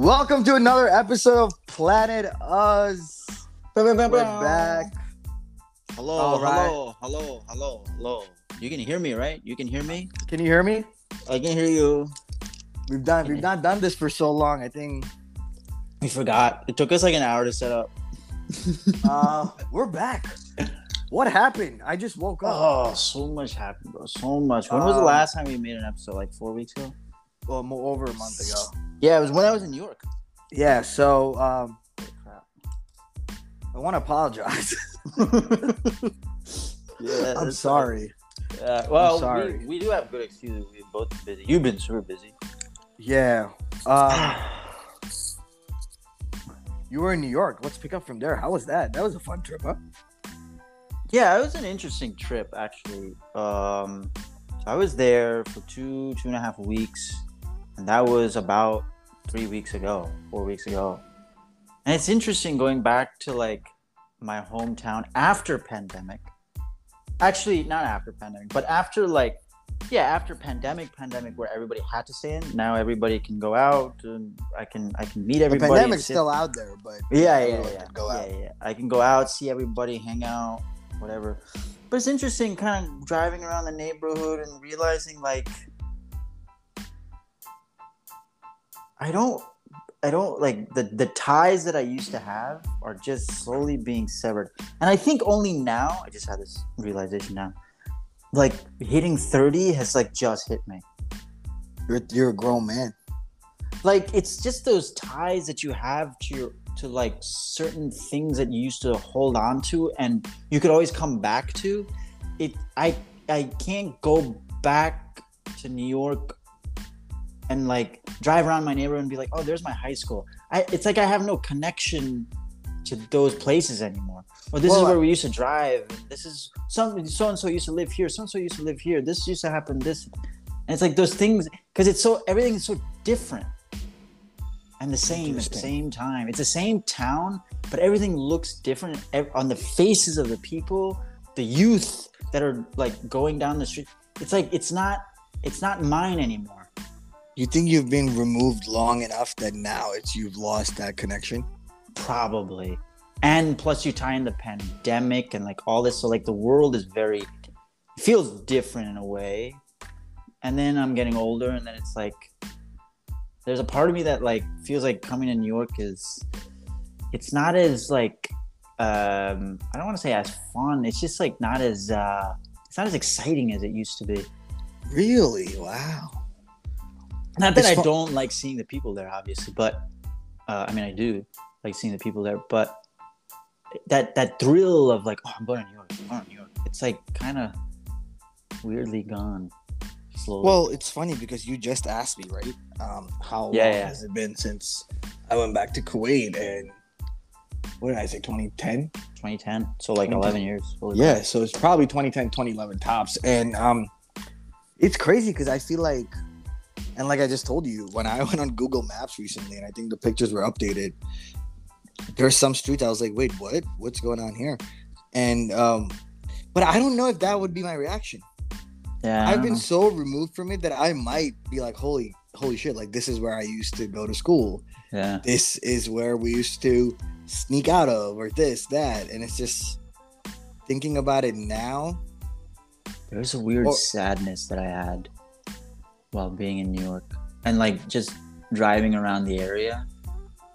Welcome to another episode of Planet Us. We're back. Hello, All right. hello, hello, hello, hello. You can hear me, right? You can hear me. Can you hear me? I can hear you. We've done we've not done this for so long. I think We forgot. It took us like an hour to set up. uh we're back. What happened? I just woke up. Oh, so much happened, bro. So much. When was the Um, last time we made an episode? Like four weeks ago. Well, mo- over a month ago. Yeah, it was when I was in New York. Yeah. So um, I want to apologize. Yeah, I'm sorry. Uh, well, sorry. We, we do have good excuses. We've both been busy. You've been super busy. Yeah. Um, you were in New York. Let's pick up from there. How was that? That was a fun trip, huh? Yeah, it was an interesting trip actually. Um, I was there for two two and a half weeks, and that was about three weeks ago, four weeks ago. And it's interesting going back to like my hometown after pandemic. Actually, not after pandemic, but after like yeah, after pandemic, pandemic where everybody had to stay in. Now everybody can go out, and I can I can meet everybody. and pandemic's still out there, but yeah, yeah, yeah. go yeah, yeah. I can go out, see everybody, hang out, whatever. But it's interesting, kind of driving around the neighborhood and realizing, like, I don't, I don't like the the ties that I used to have are just slowly being severed. And I think only now, I just had this realization now, like hitting thirty has like just hit me you're you're a grown man. like it's just those ties that you have to your to like certain things that you used to hold on to and you could always come back to it i i can't go back to new york and like drive around my neighborhood and be like oh there's my high school. I it's like i have no connection to those places anymore. Or this Well, is where we used to drive. This is some so and so used to live here. So and so used to live here. This used to happen this. And it's like those things because it's so everything is so different. And the same at the same time. It's the same town, but everything looks different on the faces of the people, the youth that are like going down the street. It's like it's not it's not mine anymore. You think you've been removed long enough that now it's you've lost that connection? Probably. And plus you tie in the pandemic and like all this so like the world is very feels different in a way. And then I'm getting older and then it's like there's a part of me that like feels like coming to New York is it's not as like um I don't want to say as fun. It's just like not as uh it's not as exciting as it used to be. Really? Wow. Not that It's I fu- don't like seeing the people there, obviously, but uh, I mean, I do like seeing the people there. But that that thrill of like, oh, I'm going to New York, I'm going to New York. It's like kind of weirdly gone. Slowly. Well, it's funny because you just asked me, right? Um, how Yeah, long yeah. has it been since I went back to Kuwait and what did I say, 2010? 2010, so like 2010. 11 years. Holy Yeah, so it's probably 2010, 2011 tops. And um, it's crazy because I feel like, and like I just told you, when I went on Google Maps recently, and I think the pictures were updated, there's some streets I was like, wait, what? What's going on here? And um, but I don't know if that would be my reaction. Yeah, I've been so removed from it that I might be like, holy, holy shit! Like this is where I used to go to school. yeah. This is where we used to sneak out of, or this, that, and it's just thinking about it now. There's a weird Or- sadness that I had while being in New York and like just driving around the area.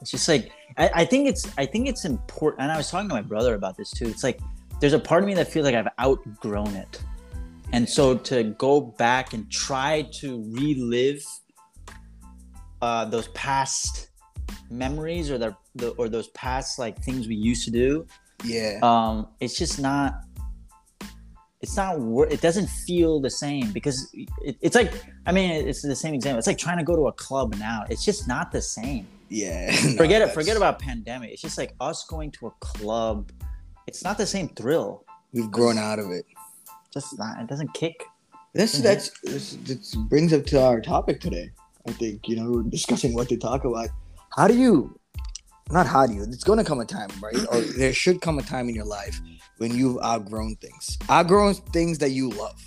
It's just like I, I think it's I think it's important and I was talking to my brother about this too. It's like there's a part of me that feels like I've outgrown it. And so to go back and try to relive uh, those past memories or the, the or those past like things we used to do Yeah, um it's just not it's not wor- it doesn't feel the same because it, it's like i mean it's the same example it's like trying to go to a club now it's just not the same yeah. forget No, it forget about pandemic it's just like us going to a club it's not the same thrill We've grown out of it. just not it doesn't kick That's Mhm. that's this, this brings up to our topic today. I think you know we're discussing what to talk about. How do you? Not how do you? It's going to come a time, right? or there should come a time in your life when you've outgrown things, outgrown things that you love,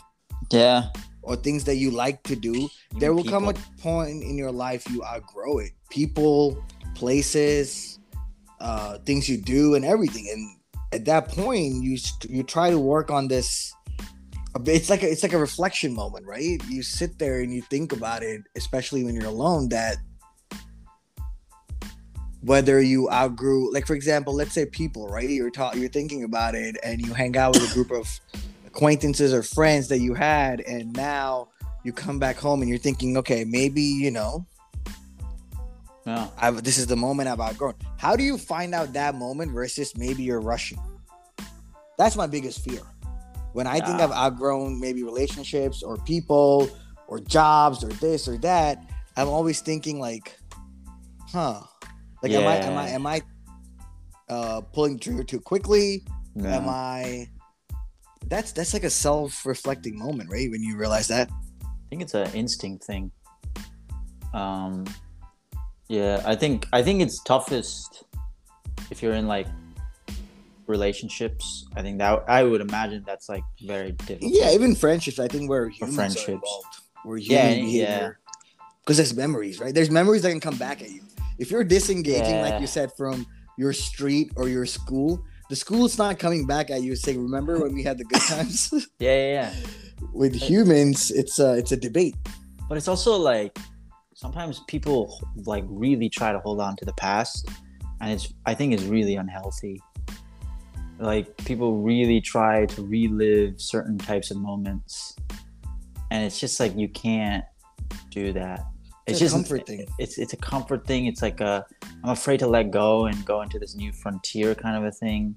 yeah or things that you like to do, You there mean will come a point in your life you outgrow it. People, places, uh, things you do, and everything. And at that point, you you try to work on this. It's like a, it's like a reflection moment, right? You sit there and you think about it, especially when you're alone. That whether you outgrew, like for example, let's say people, right? You're ta- you're thinking about it, and you hang out with a group of acquaintances or friends that you had, and now you come back home and you're thinking, okay, maybe you know, Yeah. I've, this is the moment I've outgrown. How do you find out that moment versus maybe you're rushing? That's my biggest fear. When I think Yeah. I've outgrown maybe relationships or people or jobs or this or that, I'm always thinking like, huh, like am I am I am I uh, pulling the trigger too quickly? Yeah. Am I? That's that's like a self-reflecting moment, right? When you realize that. I think it's an instinct thing. Um, yeah, I think I think it's toughest if you're in like relationships. I think that I would imagine that's like very difficult. Yeah, even friendships. I think where humans friendships. are involved, Yeah, human yeah. behavior, because there's memories, right? There's memories that can come back at you. If you're disengaging, like you said, from your street or your school, the school's not coming back at you saying, "Remember when we had the good times?" yeah, yeah, yeah. With humans, it's a it's a debate. But it's also like sometimes people like really try to hold on to the past, and it's I think it's really unhealthy. Like people really try to relive certain types of moments, and it's just like you can't do that. It's It's, a just comfort thing. It's it's a comfort thing. It's like a I'm afraid to let go and go into this new frontier kind of a thing.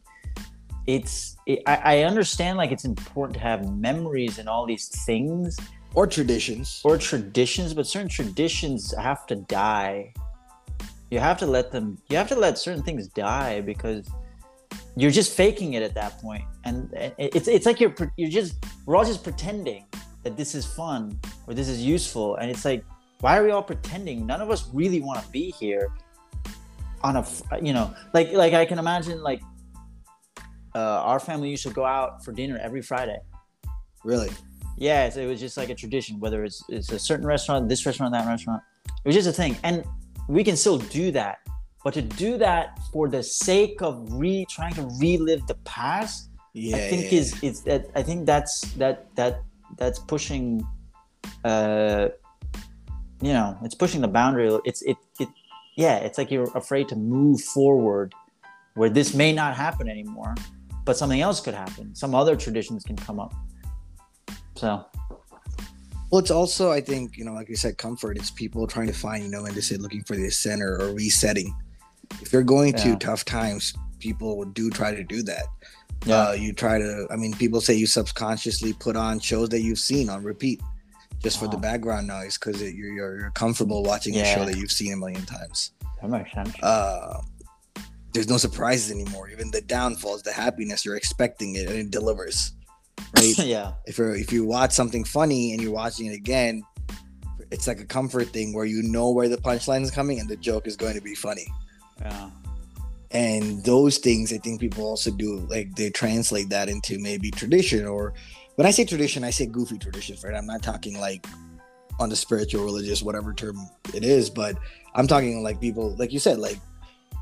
It's it, I, I understand like it's important to have memories and all these things, Or traditions. or traditions, but certain traditions have to die. You have to let them. You have to let certain things die because you're just faking it at that point, and and it's it's like you're you're just we're all just pretending that this is fun or this is useful, and it's like why are we all pretending? None of us really want to be here. On a, you know like like I can imagine like uh, our family used to go out for dinner every Friday. Really? Yeah, it was just like a tradition, whether it's it's a certain restaurant, this restaurant, that restaurant. It was just a thing, and we can still do that. But to do that for the sake of re trying to relive the past, Yeah. I think yeah. is is that I think that's that that that's pushing, uh, you know, it's pushing the boundary. It's it it yeah, it's like you're afraid to move forward, where this may not happen anymore, but something else could happen. Some other traditions can come up. So Well, it's also, I think, you know, like you said, comfort. It's people trying to find, you know, and just say looking for this center or resetting. If you're going Yeah. through tough times, people do try to do that. yeah. Uh, you try to, I mean, people say you subconsciously put on shows that you've seen on repeat just for the Oh. background noise because you're, you're, you're comfortable watching a show that you've seen a million times. That makes sense. Uh, there's no surprises anymore. Even the downfalls, the happiness, you're expecting it and it delivers. Right? yeah. if you're if you watch something funny and you're watching it again, it's like a comfort thing where you know where the punchline is coming and the joke is going to be funny. Yeah. And those things I think people also do like they translate that into maybe tradition or when I say tradition, I say goofy traditions, right? I'm not talking like on the spiritual, religious, whatever term it is, but I'm talking like people, like you said, like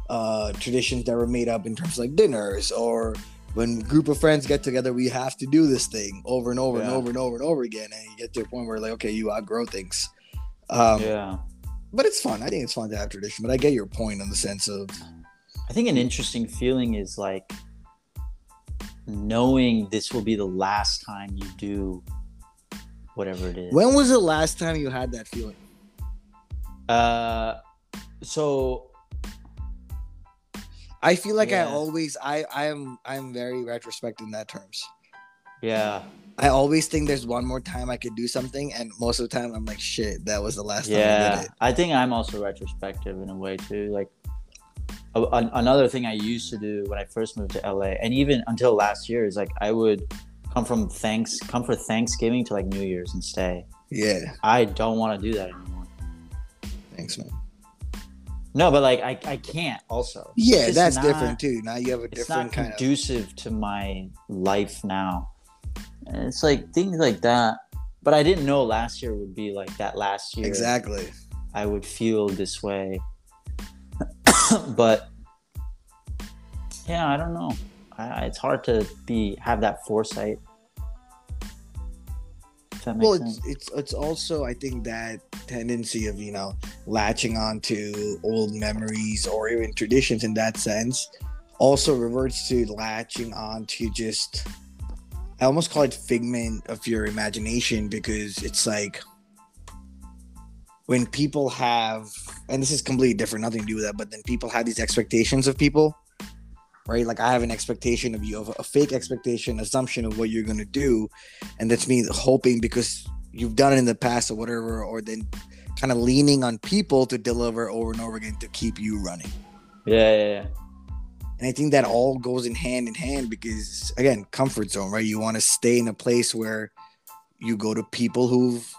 uh traditions that were made up in terms of like dinners or when a group of friends get together, we have to do this thing over and over and over and over and over again. And you get to a point where like, okay, you outgrow things. Um, yeah. but it's fun. I think it's fun to have tradition, but I get your point in the sense of I think an interesting feeling is like knowing this will be the last time you do whatever it is. when was the last time you had that feeling? uh, so I feel like I always I I am I'm very retrospective in that terms. yeah, I always think there's one more time I could do something, and most of the time I'm like, shit, that was the last time I yeah. did it. I think I'm also retrospective in a way too. Like a, another thing I used to do when I first moved to LA, and even until last year, is like I would come from thanks come for Thanksgiving to like New Year's and stay. Yeah, I don't want to do that anymore. thanks, man. No, but like I, I can't also. Yeah, It's that's not- different too. Now you have a different kind of. conducive to my life now. And it's like things like that. but I didn't know last year would be like that. Last year, Exactly. I would feel this way. but yeah, I don't know. I, it's hard to be have that foresight. That Well, it's, it's it's also I think that tendency of you know latching on to old memories or even traditions in that sense also reverts to latching on to just I almost call it figment of your imagination because it's like when people have and this is completely different, nothing to do with that, but then people have these expectations of people, right? Like I have an expectation of you, of a fake expectation, assumption of what you're gonna do, and that's me hoping because you've done it in the past or whatever, or then kind of leaning on people to deliver over and over again to keep you running. yeah, yeah, yeah. And I think that all goes in hand in hand because again, comfort zone, right? You want to stay in a place where you go to people who've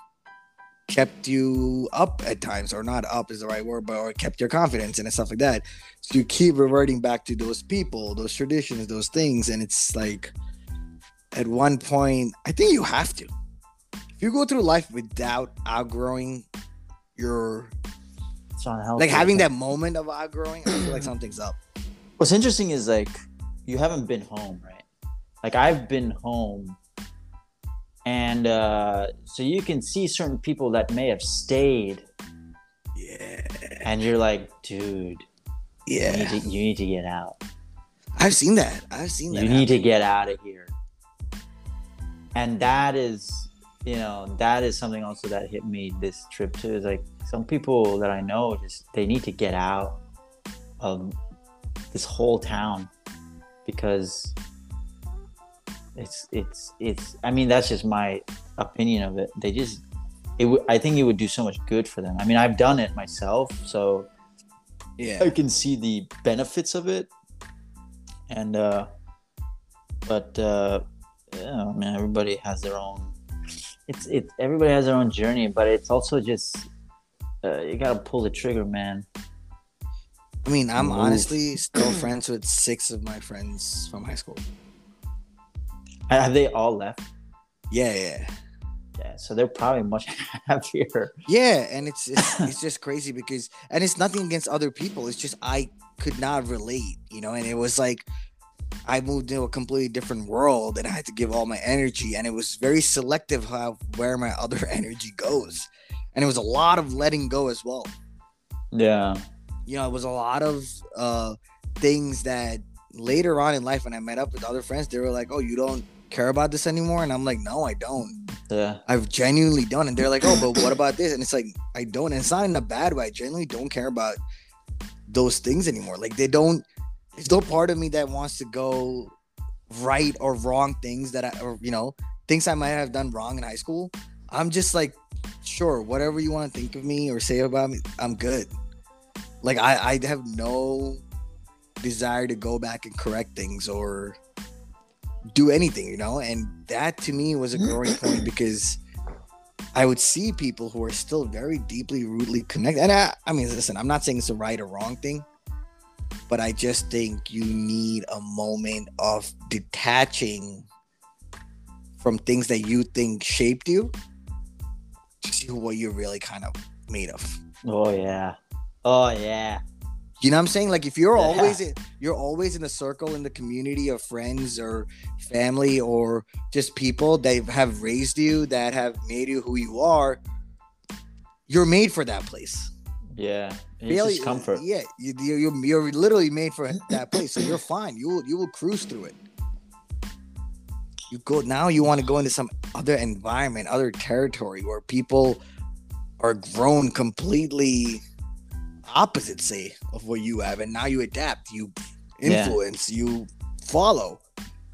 kept you up at times, or not up is the right word, but or kept your confidence and stuff like that. So you keep reverting back to those people, those traditions, those things, and it's like at one point, I think you have to. If you go through life without outgrowing your like having that moment of outgrowing, I feel like something's up. What's interesting is like you haven't been home, right? Like I've been home, and uh, so you can see certain people that may have stayed, Yeah. and you're like, dude, you, Yeah. need to, you need to get out. I've seen that. I've seen that. You need to get out of here. And that is, you know, that is something also that hit me this trip too. Is like some people that I know just they need to get out of this whole town because it's it's it's I mean that's just my opinion of it. They just it would I think it would do so much good for them. I mean I've done it myself, so Yeah. I can see the benefits of it, and uh, but uh, yeah, I mean, everybody has their own. It's it. Everybody has their own journey, but it's also just uh, you gotta pull the trigger, man. I mean, I'm Move. honestly still friends with six of my friends from high school. Have they all left? Yeah, yeah. Yeah, so they're probably much happier. Yeah, and it's it's, it's just crazy because and it's nothing against other people. It's just I could not relate, you know, and it was like I moved into a completely different world and I had to give all my energy and it was very selective how where my other energy goes. And it was a lot of letting go as well. Yeah, you know, it was a lot of uh things that later on in life when I met up with other friends, they were like, Oh, you don't care about this anymore? And I'm like, No, I don't. yeah, I've genuinely done. And they're like, Oh, but what about this? And it's like, I don't. And it's not in a bad way. I genuinely don't care about those things anymore. Like they don't there's no part of me that wants to go right or wrong things that I or you know, things I might have done wrong in high school. I'm just like, sure, whatever you want to think of me or say about me, I'm good. Like I, I have no desire to go back and correct things or do anything, you know? And that to me was a growing point because I would see people who are still very deeply, rooted connected. And I, I mean, listen, I'm not saying it's a right or wrong thing, but I just think you need a moment of detaching from things that you think shaped you to see what you're really kind of made of. oh yeah, oh yeah, You know what I'm saying? Like if you're Yeah. always in, you're always in a circle in the community of friends or family or just people that have raised you that have made you who you are, you're made for that place. yeah. It's just comfort. Yeah, you, you, you're, you're literally made for that place, so you're fine. You will you will cruise through it. You go now. You want to go into some other environment, other territory where people are grown completely opposite, say, of what you have, and now you adapt. You Yeah. influence. You follow.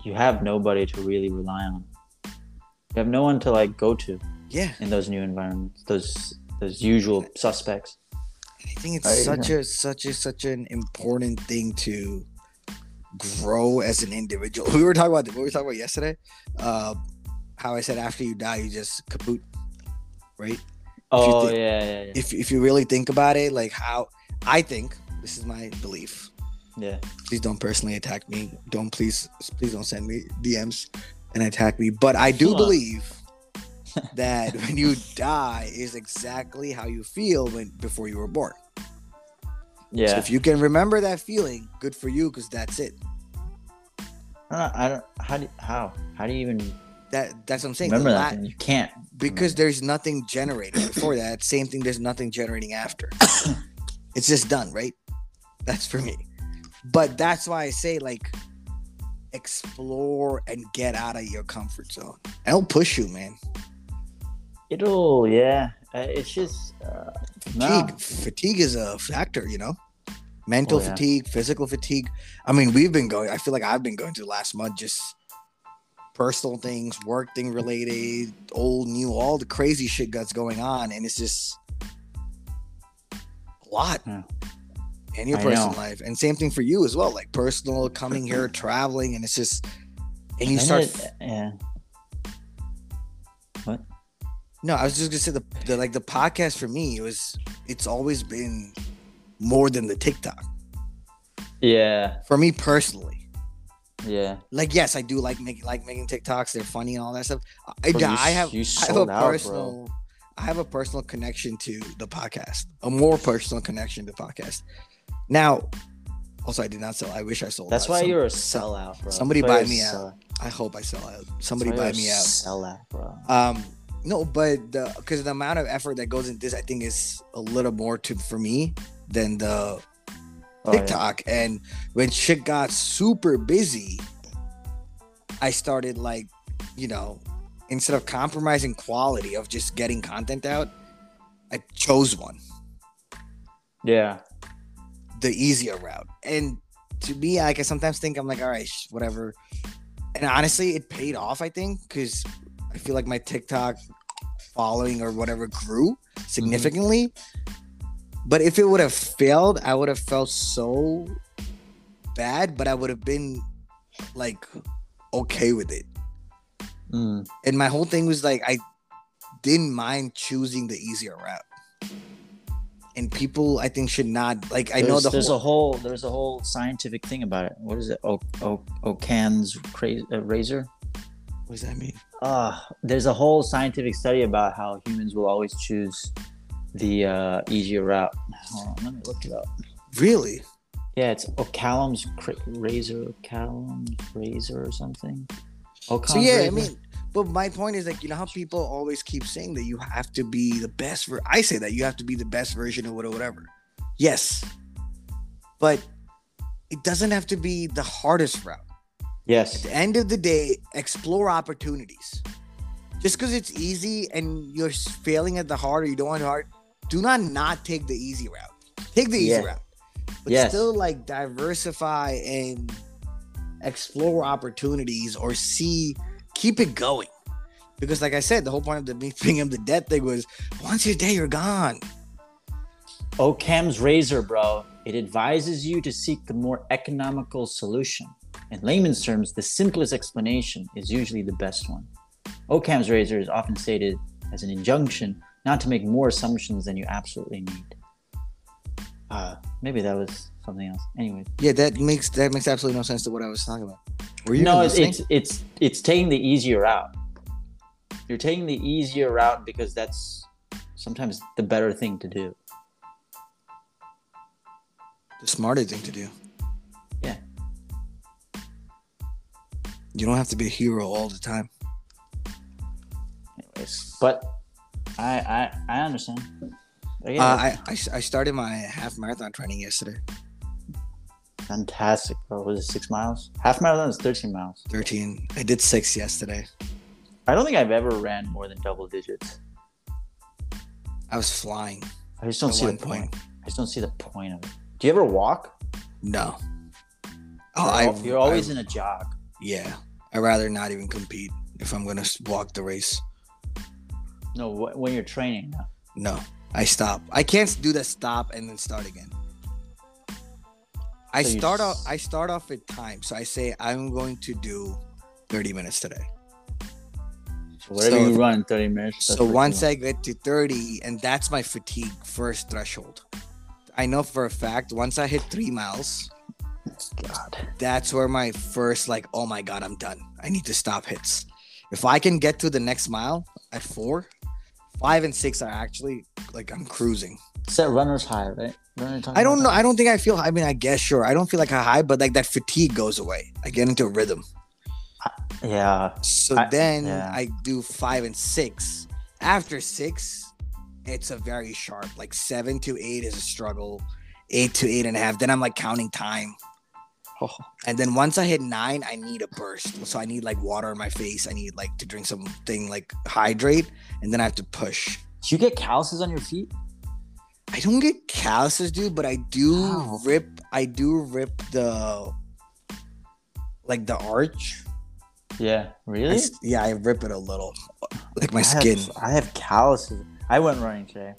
You have nobody to really rely on. You have no one to like go to Yeah, in those new environments. Those those usual suspects. I think it's I- such a such a such an important thing to grow as an individual. We were talking about what we were talking about yesterday. Uh, how I said after you die, you just kaput, right? Oh thi- yeah, yeah, yeah. If if you really think about it, like how I think this is my belief. yeah. Please don't personally attack me. Don't please please don't send me DMs and attack me. But I do believe that when you die is exactly how you feel when before you were born. Yeah. So if you can remember that feeling, good for you because that's it. I don't, I don't. How do how how do you even That that's what I'm saying. remember The that? la- thing? You can't. because there's nothing generated before that. Same thing. There's nothing generating after. it's just done, right? That's for me. But that's why I say like explore and get out of your comfort zone. And it'll push you, man. It'll yeah. Uh, it's just uh, no. Fatigue. Fatigue is a factor, you know. Mental Oh, yeah. fatigue, physical fatigue. I mean, we've been going. I feel like I've been going through last month just personal things, work thing related, old, new, all the crazy shit that's going on, and it's just a lot Yeah. in your I personal know. life. And same thing for you as well, like personal, coming here, traveling, and it's just, and you And start. it- uh, yeah. What? No, I was just gonna say the, the like the podcast for me it was it's always been more than the TikTok Yeah. for me personally. Yeah. Like yes, I do like making like making TikToks. They're funny and all that stuff. I, Bro, you I have you I have a out, bro. personal I have a personal connection to the podcast, a more personal connection to podcast. Now, also I did not sell. I wish I sold. That's out. why Some- you're a sellout, bro. somebody buy me a out. I hope I sell out. Somebody buy me out. Sellout, bro. Um, no, but the because the amount of effort that goes into this, I think is a little more to for me than the Oh, yeah. TikTok. And when shit got super busy, I started like, you know, instead of compromising quality of just getting content out, I chose one, Yeah. the easier route. And to me, like I sometimes think I'm like, all right, whatever. And honestly, it paid off. I think because I feel like my TikTok following or whatever grew mm-hmm. significantly. But if it would have failed, I would have felt so bad. But I would have been like okay with it. Mm. And my whole thing was like I didn't mind choosing the easier route. And people, I think, should not like. I know There's- the there's whole. a whole there's a whole scientific thing about it. What is it? O o Occam's cra- uh, razor. what does that mean? Uh, there's a whole scientific study about how humans will always choose the uh, easier route. On, let me look it up. Really? Yeah, it's Ocalum's cra- razor, Ocalum's razor or something. Ocalum's So yeah, I mean, but my point is like you know how people always keep saying that you have to be the best. Ver- I say that you have to be the best version of whatever, whatever. Yes, but it doesn't have to be the hardest route. At yes, the end of the day, explore opportunities. Just because it's easy and you're failing at the hard or you don't want the hard, do not not take the easy route. Take the easy Yeah. route, but Yes. still like diversify and explore opportunities or see, keep it going. Because like I said, the whole point of the me bringing up the debt thing was once you're dead, you're gone. Occam's razor, bro. It advises you to seek the more economical solution. In layman's terms, the simplest explanation is usually the best one. Occam's razor is often stated as an injunction not to make more assumptions than you absolutely need. Uh, maybe that was something else. Anyway, Yeah, that makes that makes absolutely no sense to what I was talking about. Were you no, it's, it's it's it's taking the easier route. You're taking the easier route because that's sometimes the better thing to do. the smarter thing to do. Yeah. You don't have to be a hero all the time. Anyways, but I I I understand. Yeah, Uh, I, I I started my half marathon training yesterday. fantastic, bro. Was it six miles? Half marathon is thirteen miles. 13. I did six yesterday. I don't think I've ever ran more than double digits. I was flying. I just don't see the point. point. I just don't see the point of it. Do you ever walk? No. You're, Oh, al- you're always I- in a jog. Yeah. I'd rather not even compete if I'm going to walk the race. No, wh- when you're training. no. No. I stop. I can't do the stop and then start again. I So start off I start off at time. So I say I'm going to do 30 minutes today. So whatever So you run 30 minutes. So once. I get to 30, and that's my fatigue first threshold. I know for a fact once I hit three miles, God. that's where my first like, oh my god, I'm done. I need to stop hits. if I can get to the next mile at four, five and six are actually like I'm cruising. Set runner's high, right? I don't know. I don't think I feel. I mean, I guess sure. I don't feel like a high, but like that fatigue goes away. I get into a rhythm. Yeah. So I- then yeah. I do five and six. After six, it's a very sharp. Like seven to eight is a struggle. Eight to eight and a half. Then I'm like counting time. Oh, And then once I hit nine, I need a burst. So I need like water in my face. I need like to drink something like hydrate. And then I have to push. do you get calluses on your feet? I don't get calluses, dude, but I do How? rip. I do rip the like the arch. Yeah. Really? s- yeah, I rip it a little, like my I have- skin. I have calluses. I went running today.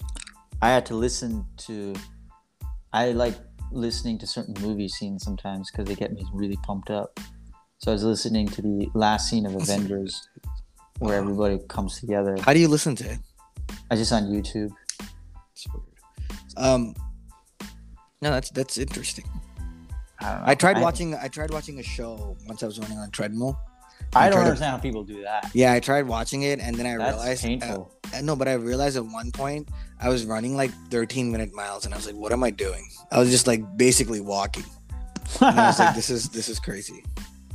I had to listen to. I like listening to certain movie scenes sometimes because they get me really pumped up. So I was listening to the last scene of Avengers, where Oh. everybody comes together. How do you listen to it? I just on YouTube. It's weird. Um, no, that's that's interesting. I. I tried watching. I tried watching a show once. I was running on a treadmill. I don't tried to- understand how people do that. Yeah, I tried watching it, and then I That's realized. painful. Uh, no, but I realized at one point I was running like 13 minute miles, and I was like, "What am I doing?" I was just like basically walking. And I was like, "This is this is crazy."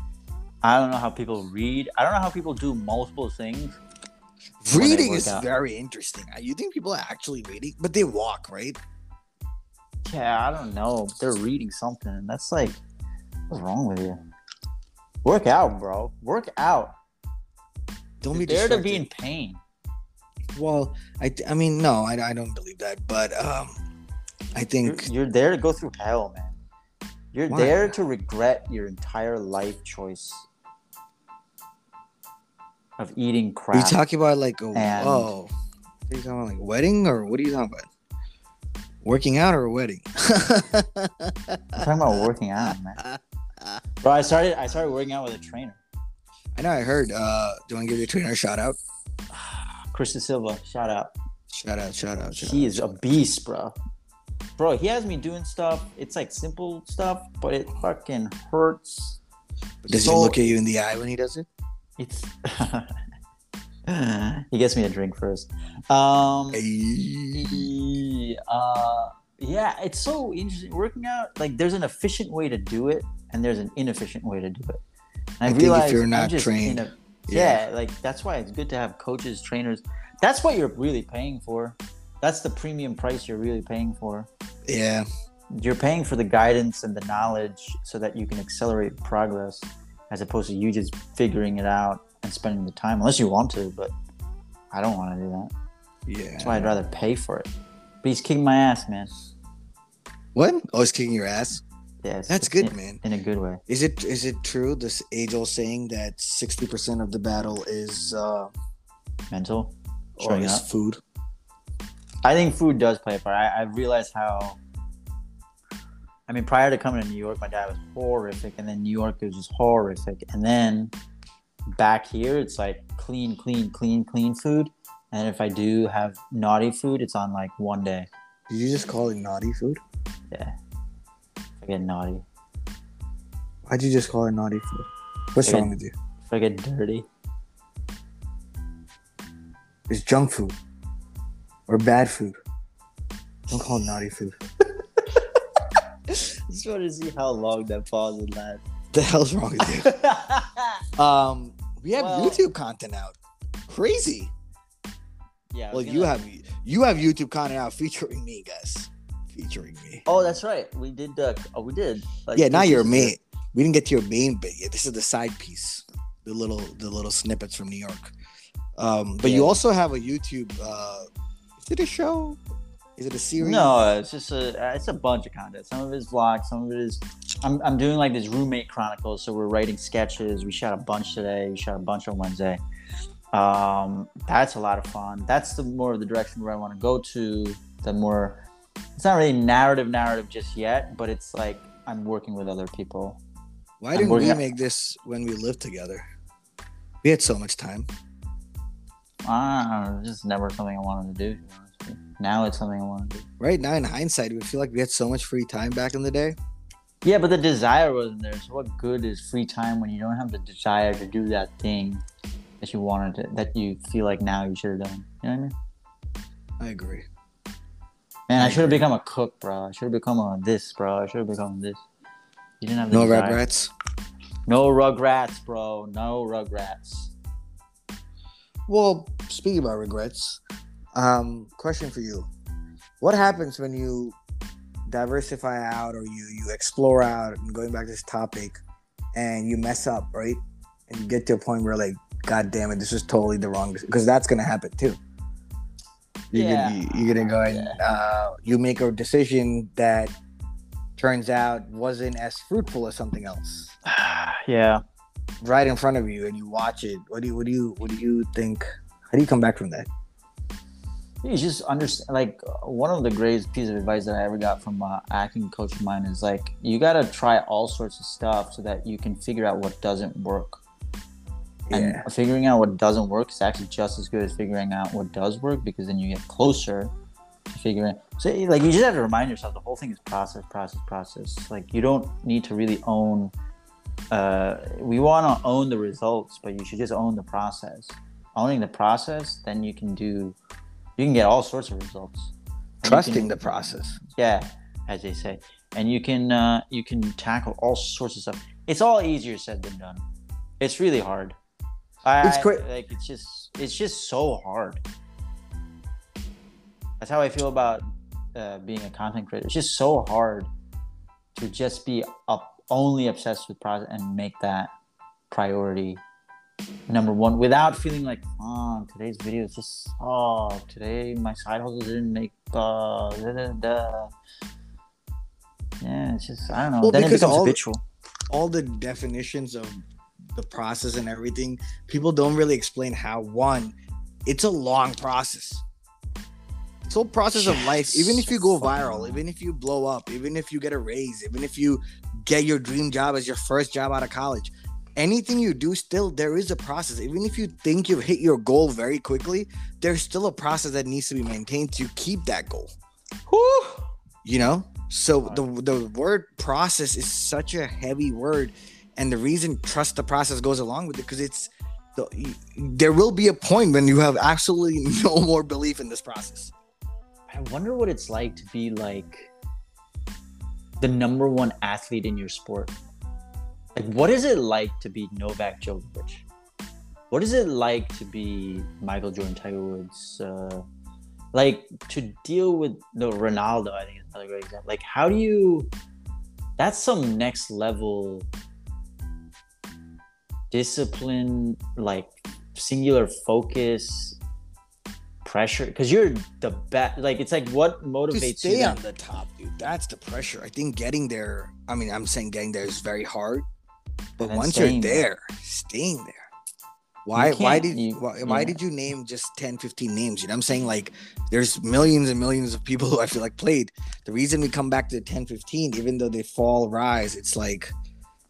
I don't know how people read. I don't know how people do multiple things. Reading is out. very interesting. Uh, You think people are actually reading, but they walk, right? Yeah, I don't know. They're reading something. That's like, what's wrong with you? Work out, bro. Work out. Don't be You're there to be in pain. Well, I, I mean, no, I, I don't believe that, but um, I You're, think you're there to go through hell, man. You're Why? there to regret your entire life choice of eating are crap. you talking about like a And- oh, are you talking about like wedding or what are you talking about? Working out or a wedding? I'm talking about working out, man. Bro, I started. I started working out with a trainer, I know. I heard. Uh, do you want to give your trainer a shout out? Chris De Silva. Shout out. Shout out! Shout out! Shout He out. is a beast, bro. Bro, he has me doing stuff. It's like simple stuff, but it fucking hurts. Does so- he look at you in the eye when he does it? It's. he gets me a drink first. Um. Hey. he- uh, yeah, it's so interesting. Working out, like, there's an efficient way to do it, and there's an inefficient way to do it. And I I, think if you're not trained, in a- yeah, like that's why it's good to have coaches, trainers. That's what you're really paying for. That's the premium price you're really paying for. Yeah. You're paying for the guidance and the knowledge so that you can accelerate progress, as opposed to you just figuring it out and spending the time. Unless you want to, but I don't want to do that. Yeah. That's why I'd rather pay for it. But he's kicking my ass, man. What? Oh, he's kicking your ass. It's That's good, in, man. in a good way. Is it is it true this age old saying that sixty percent of the battle is uh Mental. or is up. food? I think food does play a part. I, I realized how. I mean, prior to coming to New York, my dad was horrific, and then New York was just horrific, and then back here it's like clean, clean, clean, clean food. And if I do have naughty food, it's on like one day. Did you just call it naughty food? Yeah, if I get naughty, Why'd you just call it naughty food? What's Okay. wrong with you? if I get dirty, It's junk food or bad food. Don't call it naughty food. just want to see how long that pause would last. The hell's wrong with you? um, we have Well- YouTube content out. Crazy. yeah. Well, you gonna- have you have YouTube content out featuring me, guys. Featuring me. Oh, that's right. We did. Uh, oh, we did. Like, yeah, not this your main. We didn't get to your main bit yet. This is the side piece, the little the little snippets from New York. Um, but you also have a YouTube. Uh, is it a show? Is it a series? No, it's just a it's a bunch of content. Some of it is vlogs, some of it is I'm I'm doing like this roommate chronicles. So we're writing sketches. We shot a bunch today. We shot a bunch on Wednesday. Um, that's a lot of fun. That's the more of the direction where I want to go to. The more it's not really narrative narrative just yet, but it's like I'm working with other people. Why didn't we make this when we lived together? We had so much time. Don't just never something I wanted to do. to be honest with you. Now it's something I want to do. Right now, in hindsight, we feel like we had so much free time back in the day. Yeah, but the desire wasn't there. So what good is free time when you don't have the desire to do that thing that you wanted to, that you feel like now you should have done. You know what I mean? I agree. Man, I I should have become a cook, bro. I should have become a this, bro. I should have become this. You didn't have the No desire. regrets. No rugrats, bro. No rugrats. Well, speaking about regrets, um, question for you: What happens when you diversify out, or you you explore out, and going back to this topic, and you mess up, right? And you get to a point where, like, God damn it, this is totally the wrong, because that's gonna happen too. You're Yeah. gonna, you're gonna go and uh, you make a decision that turns out wasn't as fruitful as something else yeah. right in front of you and you watch it what do you what do you what do you think how do you come back from that You just understand. Like one of the greatest pieces of advice that I ever got from uh, acting coach of mine is like you gotta try all sorts of stuff so that you can figure out what doesn't work. And yeah figuring out what doesn't work is actually just as good as figuring out what does work because then you get closer to figuring. So like you just have to remind yourself the whole thing is process, process, process. Like you don't need to really own. Uh, we want to own the results, but you should just own the process. Owning the process, then you can do. You can get all sorts of results. Trusting can- the process yeah as they say and you can uh, you can tackle all sorts of stuff it's all easier said than done it's really hard I, It's quick- like it's just it's just so hard. That's how i feel about uh, being a content creator. It's just so hard to just be up only obsessed with process and make that priority number one without feeling like oh today's video is just oh today my side hustle didn't make uh da, da, da. yeah it's just i don't know. Well, then it becomes all- habitual. all the definitions of the process and everything people don't really explain how one it's a long process. It's a whole process of life even if you go viral even if you blow up even if you get a raise even if you get your dream job as your first job out of college anything you do still there is a process. Even if you think you've hit your goal very quickly there's still a process that needs to be maintained to keep that goal. You know? So the the word process is such a heavy word and the reason trust the process goes along with it because it's the, there will be a point when you have absolutely no more belief in this process. I wonder what it's like to be like the number one athlete in your sport. Like what is it like to be novak djokovic? What is it like to be michael jordan tiger woods uh, like to deal with the ronaldo i think is another great example. Like how do you that's some next level discipline like singular focus pressure because you're the best like it's like what motivates stay you on the top dude that's the pressure. I think getting there i mean i'm saying getting there is very hard but And once you're there. there staying there. Why why did you- why, why did you name just 10 15 names? You know i'm saying? Like there's millions and millions of people who i feel like played. The reason we come back to the 10 15 even though they fall rise it's like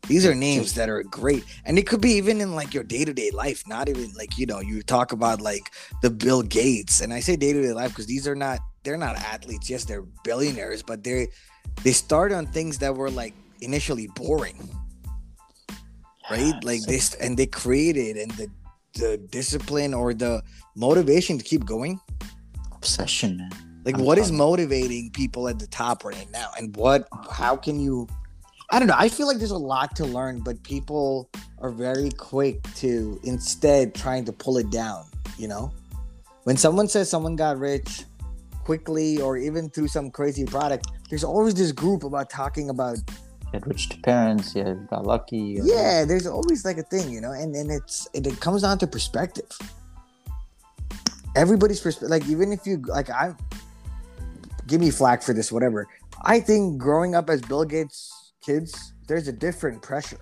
these are names that are great and it could be even in like your day-to-day life not even like you know you talk about like the bill gates and i say day-to-day life because these are not they're not athletes yes they're billionaires but they they start on things that were like initially boring. Right? Like this and they created and the the discipline or the motivation to keep going. Obsession man. Like I'm what is motivating people at the top right now and what how can you i don't know. I feel like there's a lot to learn but people are very quick to instead trying to pull it down you know? When someone says someone got rich quickly or even through some crazy product there's always this group about talking about had rich parents yeah, got lucky or- yeah there's always like a thing you know? And and it's it, it comes down to perspective. Everybody's perspective like even if you like i give me flack for this whatever. I think growing up as bill gates kids there's a different pressure.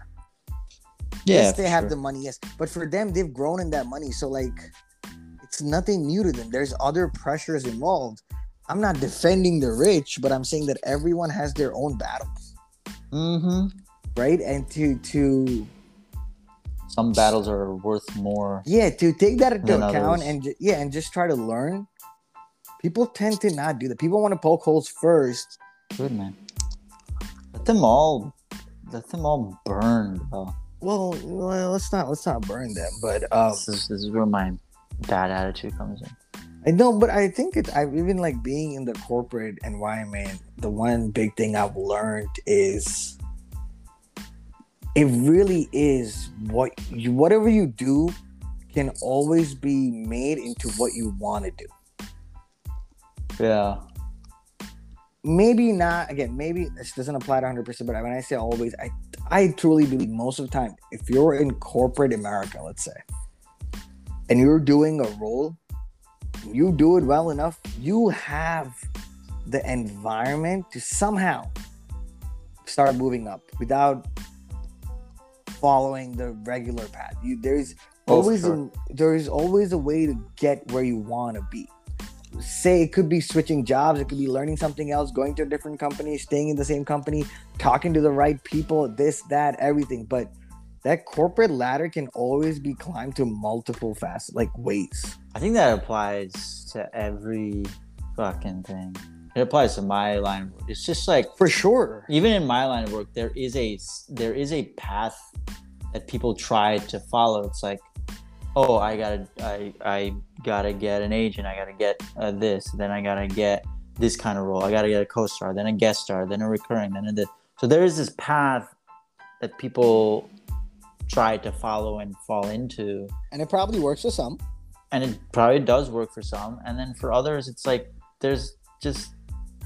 Yeah yes they have sure. the money yes but for them they've grown in that money so like it's nothing new to them. There's other pressures involved. I'm not defending the rich but i'm saying that everyone has their own battles. Mm-hmm. right? And to to some battles are worth more yeah to take that into account others. and yeah and just try to learn people tend to not do that. People want to poke holes first good man let them all let them all burn bro well, well, let's not let's not burn them. But um, This is this is where my bad attitude comes in. I know, but I think it's I've even like being in the corporate environment. The one big thing I've learned is it really is what you whatever you do can always be made into what you want to do. Yeah. Maybe not again maybe this doesn't apply to 100% but when i say always i i truly believe most of the time if you're in corporate america let's say and you're doing a role you do it well enough you have the environment to somehow start moving up without following the regular path you there's Oh, always sure. a, there's always a way to get where you want to be say it could be switching jobs it could be learning something else going to a different company staying in the same company talking to the right people this that everything but that corporate ladder can always be climbed to multiple fast like ways I think that applies to every fucking thing. It applies to my line of work. It's just like for sure even in my line of work, there is a there is a path that people try to follow. It's like, oh, I gotta I I gotta get an agent. I gotta get uh, this. Then I gotta get this kind of role. I gotta get a co-star, then a guest star, then a recurring, then a this. So there is this path that people try to follow and fall into and it probably works for some and it probably does work for some and then for others it's like there's just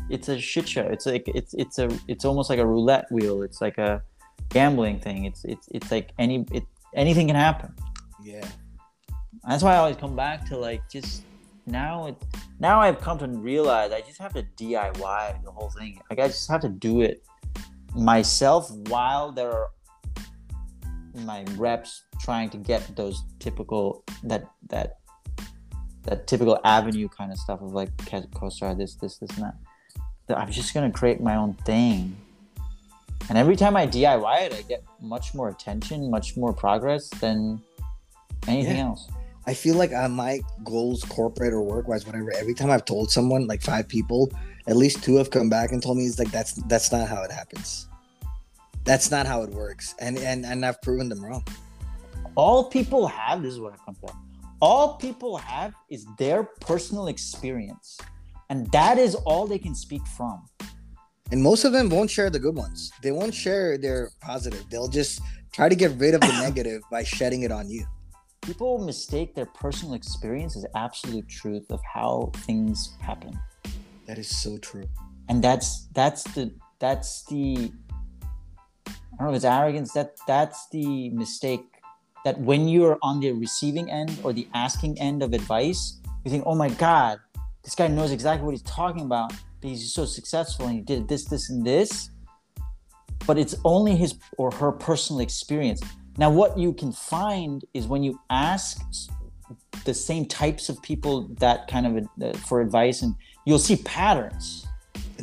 it's a shit show it's like it's it's a it's almost like a roulette wheel it's like a gambling thing it's it's it's like any it anything can happen yeah that's why i always come back to like just now it now i've come to realize i just have to diy the whole thing. Like i just have to do it myself while there are my reps trying to get those typical that that that typical avenue kind of stuff of like co-star this this this and that. That i'm just gonna create my own thing. And every time i diy it i get much more attention much more progress than anything Yeah. else I feel like on my goals, corporate or work wise, whatever, every time I've told someone, like five people, at least two have come back and told me it's like that's that's not how it happens. That's not how it works. And and and I've proven them wrong. all people have this is what i come to all people have is their personal experience and that is all they can speak from And most of them won't share the good ones. They won't share their positive. They'll just try to get rid of the negative by shedding it on you. People mistake their personal experience as absolute truth of how things happen. That is so true. and that's that's the that's the i don't know if it's arrogance that that's the mistake that when you're on the receiving end or the asking end of advice you think oh my god this guy knows exactly what he's talking about because he's so successful and he did this this and this. But it's only his or her personal experience now what you can find is when you ask the same types of people that kind of uh, for advice and you'll see patterns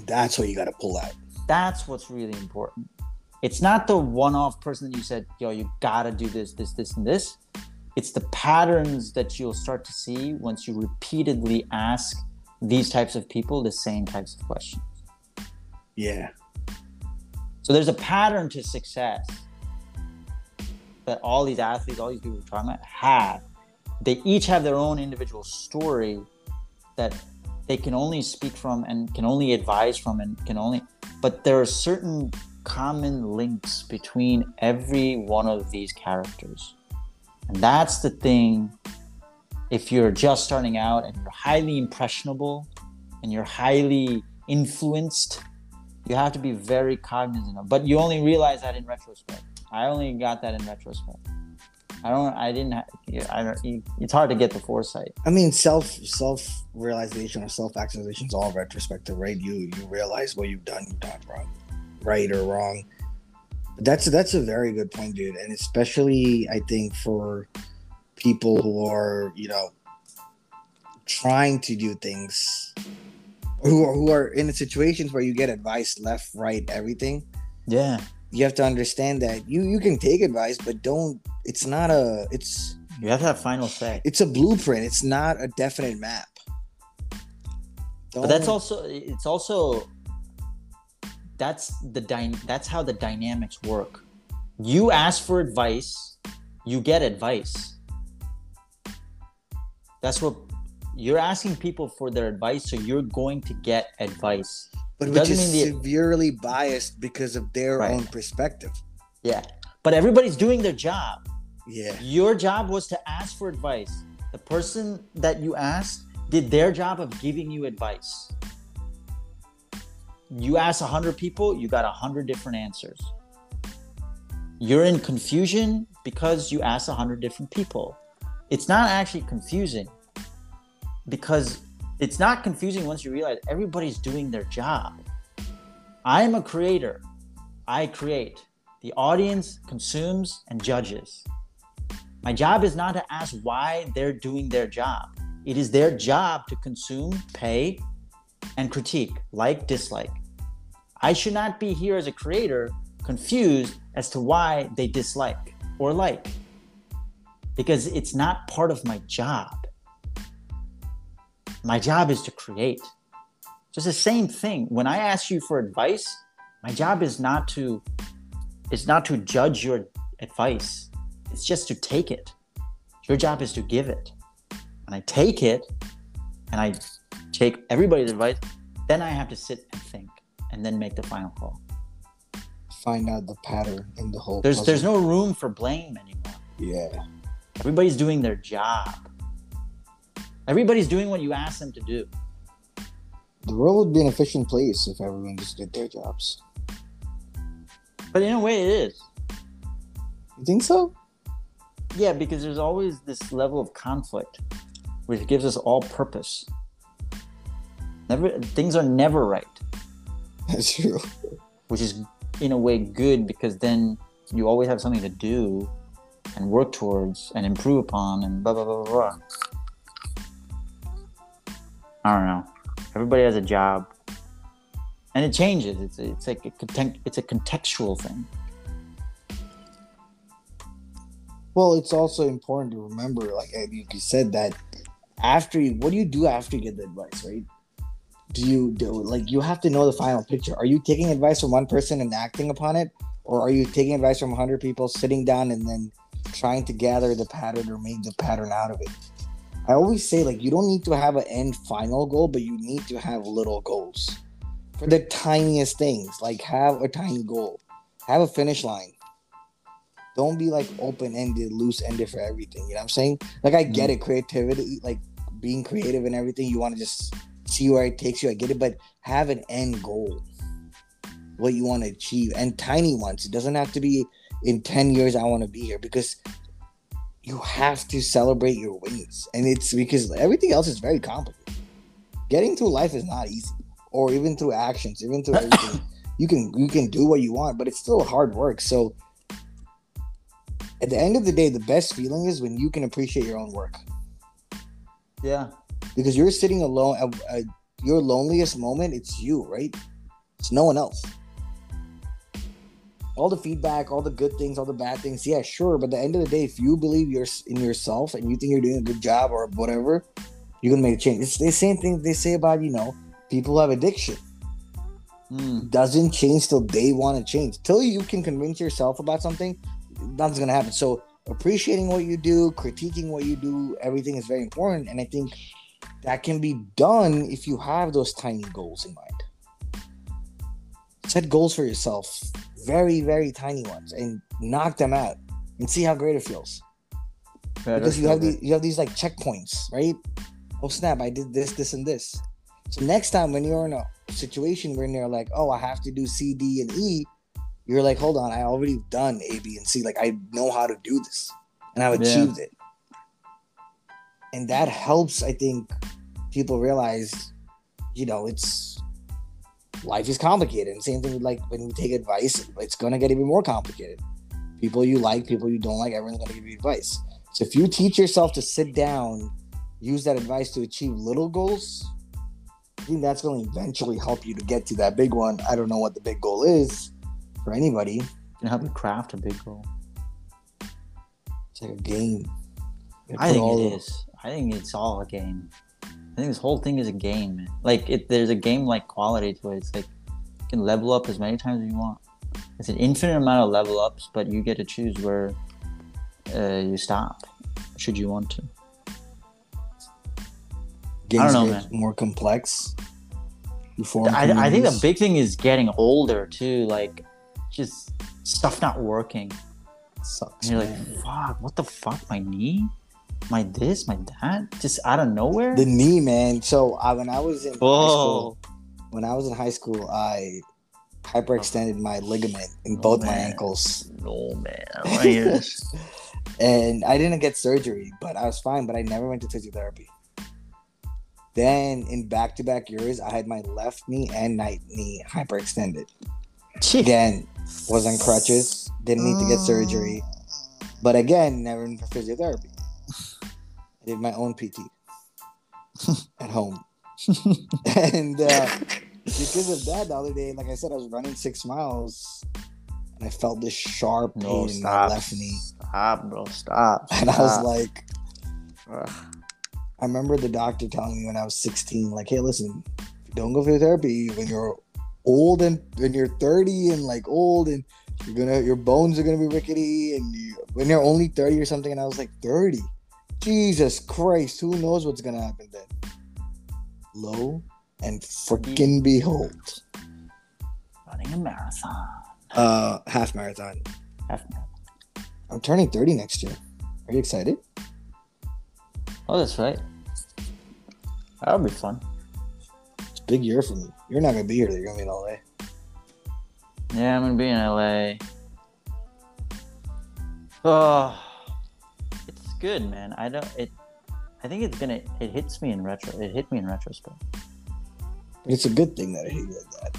that's what you got to pull out. that's what's really important. It's not the one-off person that you said, "Yo, you gotta do this, this, this, and this." It's the patterns that you'll start to see once you repeatedly ask these types of people the same types of questions. Yeah. So there's a pattern to success that all these athletes, all these people we're talking about have. They each have their own individual story that they can only speak from and can only advise from and can only but there are certain common links between every one of these characters. And that's the thing if you're just starting out and you're highly impressionable and you're highly influenced you have to be very cognizant of but you only realize that in retrospect i only got that in retrospect i don't i didn't ha- i don't it's hard to get the foresight I mean, self self realization or self actualization is all retrospective, right? You you realize what you've done, you've done wrong, right or wrong. But that's that's a very good point, dude, and especially I think for people who are you know trying to do things who are, who are in situations where you get advice left, right, everything. yeah You have to understand that you you can take advice, but don't. It's not a. It's you have to have final say it's a blueprint. It's not a definite map. but that's also it's also that's the dy- that's how the dynamics work You ask for advice, you get advice. That's what you're asking people for their advice, so you're going to get advice. But It which is the- severely biased because of their Right. own perspective. Yeah. But everybody's doing their job. Yeah. Your job was to ask for advice. The person that you asked did their job of giving you advice. You asked 100 people, you got 100 different answers. You're in confusion because you asked 100 different people. It's not actually confusing because it's not confusing once you realize everybody's doing their job. I am a creator. I create. The audience consumes and judges. My job is not to ask why they're doing their job. It is their job to consume, pay, and critique, like, dislike. I should not be here as a creator confused as to why they dislike or like because it's not part of my job. My job is to create. Just the same thing. When I ask you for advice, my job is not to is not to judge your advice. It's just to take it. Your job is to give it. And I take it and I take everybody's advice, then I have to sit and think and then make the final call. Find out the pattern in the whole. There's puzzle. there's no room for blame anymore. Yeah. Everybody's doing their job. Everybody's doing what you ask them to do. The world would be an efficient place if everyone just did their jobs. But in a way it is. You think so? Yeah, because there's always this level of conflict which gives us all purpose. Never things are never right, That's true. which is in a way good because then you always have something to do and work towards and improve upon and blah blah blah blah. blah. I don't know. Everybody has a job, and it changes. It's it's like a content, it's a contextual thing. Well, it's also important to remember, like you said, that after you, what do you do after you get the advice, right? Do you do like you have to know the final picture? Are you taking advice from one person and acting upon it, or are you taking advice from hundred people, sitting down and then trying to gather the pattern or make the pattern out of it? I always say like you don't need to have an end final goal, but you need to have little goals for the tiniest things. Like have a tiny goal, have a finish line don't be like open ended, loose ended for everything. You know what I'm saying? Like I get it, mm. creativity, like being creative and everything. You want to just see where it takes you. I get it, but have an end goal, what you want to achieve, and tiny ones. It doesn't have to be in ten years. I want to be here because you have to celebrate your wins, and it's because everything else is very complicated. Getting through life is not easy, or even through actions, even through everything. you can you can do what you want, but it's still hard work. So at the end of the day, the best feeling is when you can appreciate your own work Yeah. because you're sitting alone. At, at your loneliest moment, it's you, right? It's no one else. All the feedback, all the good things, all the bad things, yeah, sure. But at the end of the day, if you believe you're in yourself and you think you're doing a good job or whatever, you're gonna make a change. It's the same thing they say about you know people who have addiction. Mm. doesn't change till they want to change. Till you can convince yourself about something, nothing's gonna happen. So appreciating what you do, critiquing what you do, everything is very important. And I think that can be done if you have those tiny goals in mind. Set goals for yourself, very, very tiny ones, and knock them out and see how great it feels. because you have these you have these like checkpoints, right? Oh snap! I did this, this, and this. So next time when you're in a situation where you're like, oh, I have to do C, D, and E, you're like, hold on, I already done A, B, and C. Like I know how to do this, and I've Yeah. achieved it. And that helps, I think, people realize, you know, it's life is complicated. And same thing with like when you take advice, it's gonna get even more complicated. People you like, people you don't like, everyone's gonna give you advice. So if you teach yourself to sit down, use that advice to achieve little goals, I think that's going to eventually help you to get to that big one. I don't know what the big goal is for anybody. can help you craft a big goal. It's like a game. I think it is. I think it's all a game. I think this whole thing is a game. Man. Like it, there's a game like quality to it. It's like you can level up as many times as you want. it's an infinite amount of level ups, but you get to choose where uh, you stop, should you want to. Games know, get more complex. I, I think the big thing is getting older too, like just stuff not working. sucks. And you're man. like, fuck, what the fuck? My knee? My this? My that? Just out of nowhere? the knee, man. So I, when I was in high school, when I was in high school, I hyperextended my ligament in Oh, both my ankles, No, man. I don't want to hear this. and I didn't get surgery, but I was fine. But I never went to physiotherapy. Then in back-to-back years, I had my left knee and right knee hyperextended. Again, was on crutches, didn't need to get surgery, mm. but again, never for physiotherapy. I did my own PT at home, and uh, because of that, the other day, like I said, I was running six miles, and I felt this sharp pain No, in my stop. left knee, Stop, bro. Stop. and I was like, Ugh. I remember the doctor telling me when I was 16, like, hey, listen, don't go for therapy when you're old and when you're 30 and like old and you're gonna your bones are gonna be rickety and you, when you're only 30 or something, and I was like 30. Jesus Christ, who knows what's gonna happen then? Lo and freaking behold. running a marathon. Uh half marathon. Half marathon. I'm turning 30 next year. Are you excited? Oh, that's right. That'll be fun. It's a big year for me. You're not gonna be here, you're gonna be in LA. Yeah, I'm gonna be in LA. Oh, good, man. I don't. It. I think it's gonna. It hits me in retro. It hit me in retrospect. It's a good thing that I hate like that.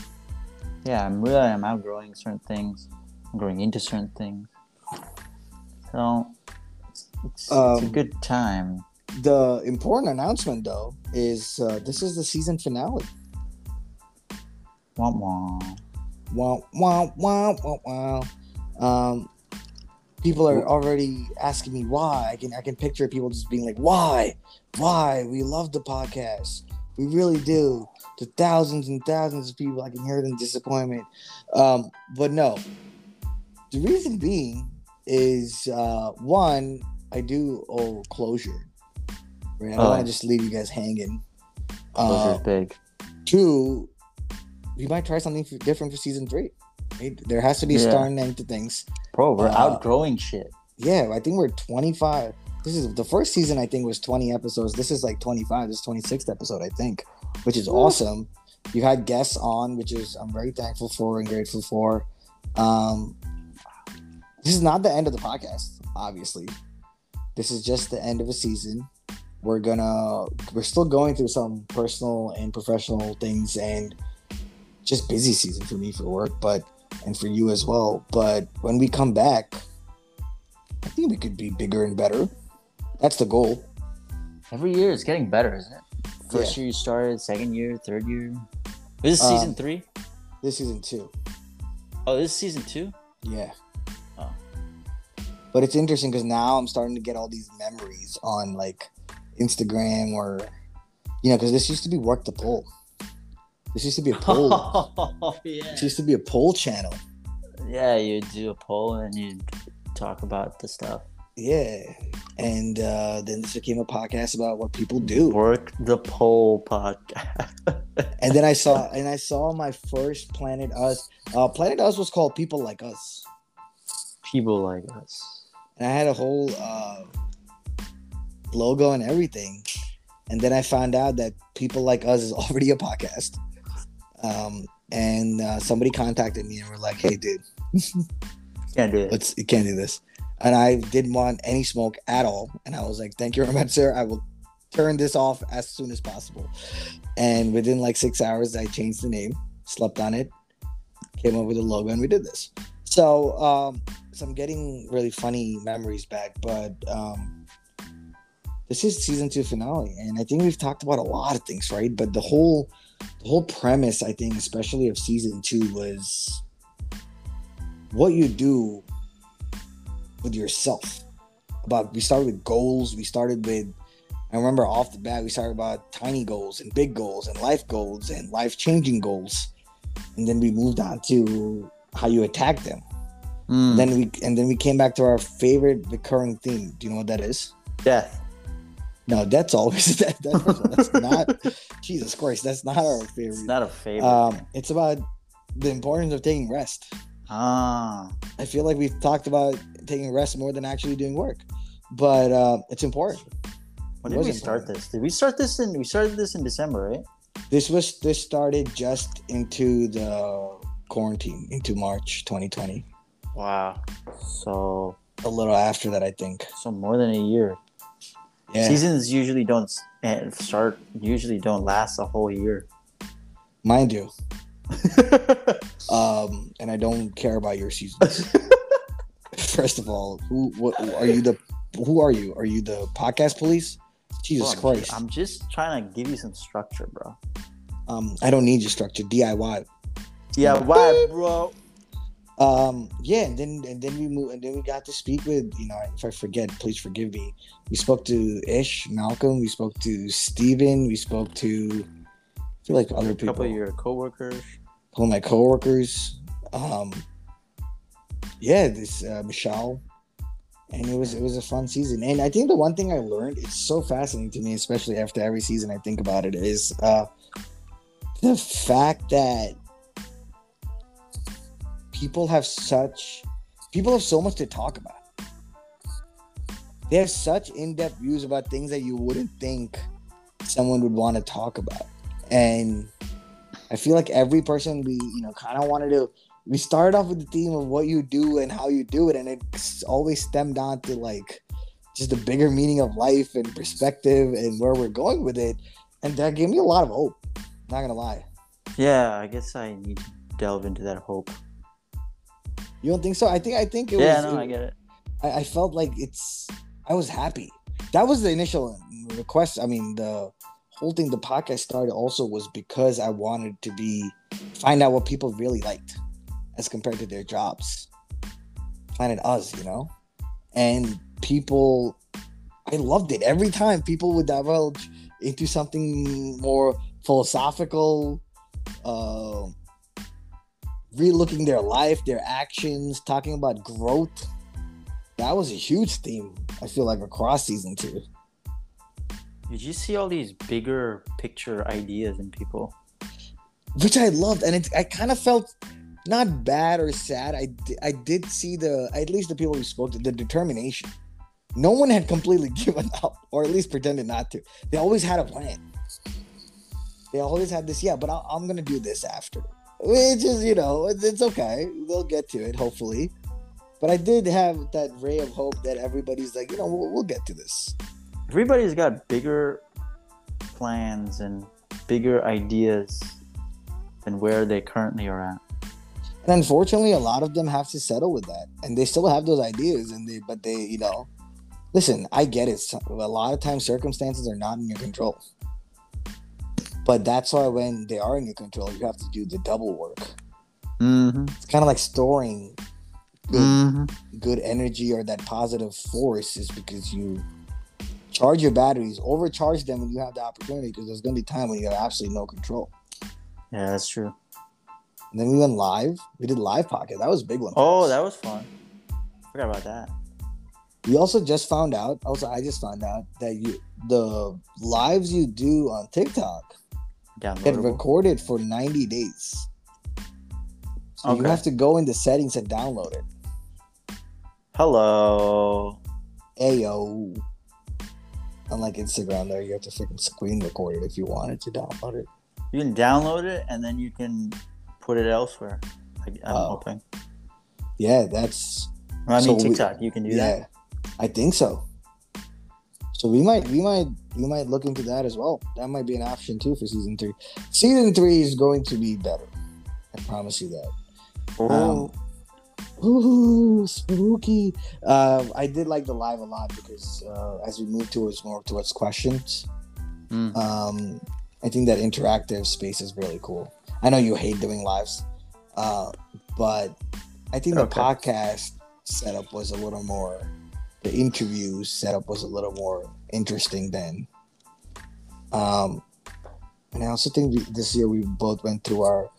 Yeah, I'm really. I'm outgrowing certain things. I'm growing into certain things. So it's, it's, it's a Um, good time. The important announcement, though, is uh, this is the season finale. Wah wah. Wow, wow, wow. Um, people are already asking me why. I can I can picture people just being like, "Why? Why? We love the podcast. We really do." To thousands and thousands of people, I can hear in disappointment. Um, but no, the reason being is uh, one, I do owe closure. Right? I don't Oh. want to just leave you guys hanging. Closure's Uh, big. two, we might try something different for season three. Right? There has to be a Yeah. start and end to things. Bro, we're uh, outgrowing shit. Yeah, I think we're 25. This is the first season, I think, was 20 episodes. This is like 25. This is 26th episode, I think, which is awesome. You had guests on, which is I'm very thankful for and grateful for. Um, this is not the end of the podcast, obviously. This is just the end of a season. We're gonna, we're still going through some personal and professional things and just busy season for me for work, but and for you as well. But when we come back, I think we could be bigger and better. That's the goal. Every year it's getting better, isn't it? First year you started, second year, third year. This is Um, season three. This season two. Oh, this is season two. Yeah. Oh. But it's interesting because now I'm starting to get all these memories on like Instagram or, you know, because this used to be work the poll. This used to be a poll. Oh yeah. this used to be a poll channel. Yeah, you do a poll and you talk about the stuff. Yeah. And uh, then this became a podcast about what people do. Work the poll podcast. And then I saw and I saw my first Planet Us. Uh, Planet Us was called People Like Us. People like us. and I had a whole uh, logo and everything. And then I found out that people like us is already a podcast. Um, and uh, somebody contacted me and were like, "Hey, dude, Can't do it. let's you can't do this." And I didn't want any smoke at all. And I was like, "Thank you very much, sir. I will turn this off as soon as possible." And within like six hours, I changed the name, slept on it, came up with a logo, and we did this. So, um, so I'm getting really funny memories back, but um, this is season two finale, and I think we've talked about a lot of things, right? But the whole, the whole premise, I think, especially of season two, was what you do with yourself. About we started with goals. We started with, I remember off the bat, we started about tiny goals and big goals and life goals and life changing goals, and then we moved on to how you attack them. Mm. Then we and then we came back to our favorite recurring theme. Do you know what that is? Death. No, that's always that, that's, that's not Jesus Christ. That's not our favorite. It's not a favorite. Um, it's about the importance of taking rest. ah. I feel like we've talked about taking rest more than actually doing work, but uh, it's important. When It did we start important. this? Did we start this in? We started this in December, right? This was this started just into the quarantine into March 2020. Wow. So A little after that, I think. so more than a year. Yeah, Seasons usually don't eh, start. Usually don't last a whole year. mind you. Um, and I don't care about your seasons. First of all, who what are you the who are you? Are you the podcast police? Jesus Bro, Christ. I'm just trying to give you some structure, bro. Um, I don't need your structure. DIY. Yeah, why, bro? Um, yeah, and then and then we moved and then we got to speak with you know if I forget, please forgive me. We spoke to Ish, Malcolm. We spoke to Steven. We spoke to I feel like other people A couple of your coworkers. couple of my coworkers. Um, yeah, this uh, Michelle, and it was it was a fun season. And I think the one thing I learned, it's so fascinating to me, especially after every season I think about it, is uh, the fact that people have such people have so much to talk about. They have such in-depth views about things that you wouldn't think someone would want to talk about. And I feel like every person we, you know, kind of wanted to we started off with the theme of what you do and how you do it, and it's always stemmed on to like just the bigger meaning of life and perspective and where we're going with it. And that gave me a lot of hope. Not gonna lie. Yeah, I guess I need to delve into that hope. You don't think so? I think I think it yeah, was no, it- I get it. I, I felt like it's I was happy. That was the initial request. I mean, the whole thing the podcast started also was because I wanted to be find out what people really liked as compared to their jobs. Planet us, you know? And people I loved it. Every time people would divulge into something more philosophical, uh relooking their life, their actions, talking about growth that was a huge theme. I feel like across season two. Did you see all these bigger picture ideas in people? which I loved, and it, I kind of felt not bad or sad. I, I did see the at least the people we spoke to the determination. No one had completely given up, or at least pretended not to. They always had a plan. They always had this, yeah, but I, I'm gonna do this after. Which is, you know, it's, it's okay. They'll get to it, hopefully. But I did have that ray of hope that everybody's like, you know, we'll, we'll get to this. Everybody's got bigger plans and bigger ideas than where they currently are at. And unfortunately, a lot of them have to settle with that, and they still have those ideas, and they, but they, you know, listen. I get it. A lot of times, circumstances are not in your control, but that's why when they are in your control, you have to do the double work. Mm-hmm. It's kind of like storing good, Mm-hmm. good energy or that positive force, is because you charge your batteries, overcharge them when you have the opportunity, because there's going to be time when you have absolutely no control. Yeah, that's true. And then we went live. We did live pocket. That was a big one. Oh, us. that was fun. Forgot about that. We also just found out. Also, I just found out that you the lives you do on TikTok get Downloadable. recorded for 90 days. So you have to go into settings and download it. Hello. Ayo. Unlike Instagram, there you have to freaking screen record it if you wanted to download it. You can download it and then you can put it elsewhere. I, I'm Oh. hoping. Yeah, that's I mean, So we- TikTok. you can do yeah. that. I think so. So we might, we might, we might look into that as well. That might be an option too for season three. Season three is going to be better. I promise you that. Oh, Um, ooh, spooky. Um, I did like the live a lot because uh, as we move towards more towards questions, Mm. um, I think that interactive space is really cool. I know you hate doing lives, uh, but I think the podcast setup was a little more. The interview setup was a little more interesting then. Um, and I also think we, this year we both went through our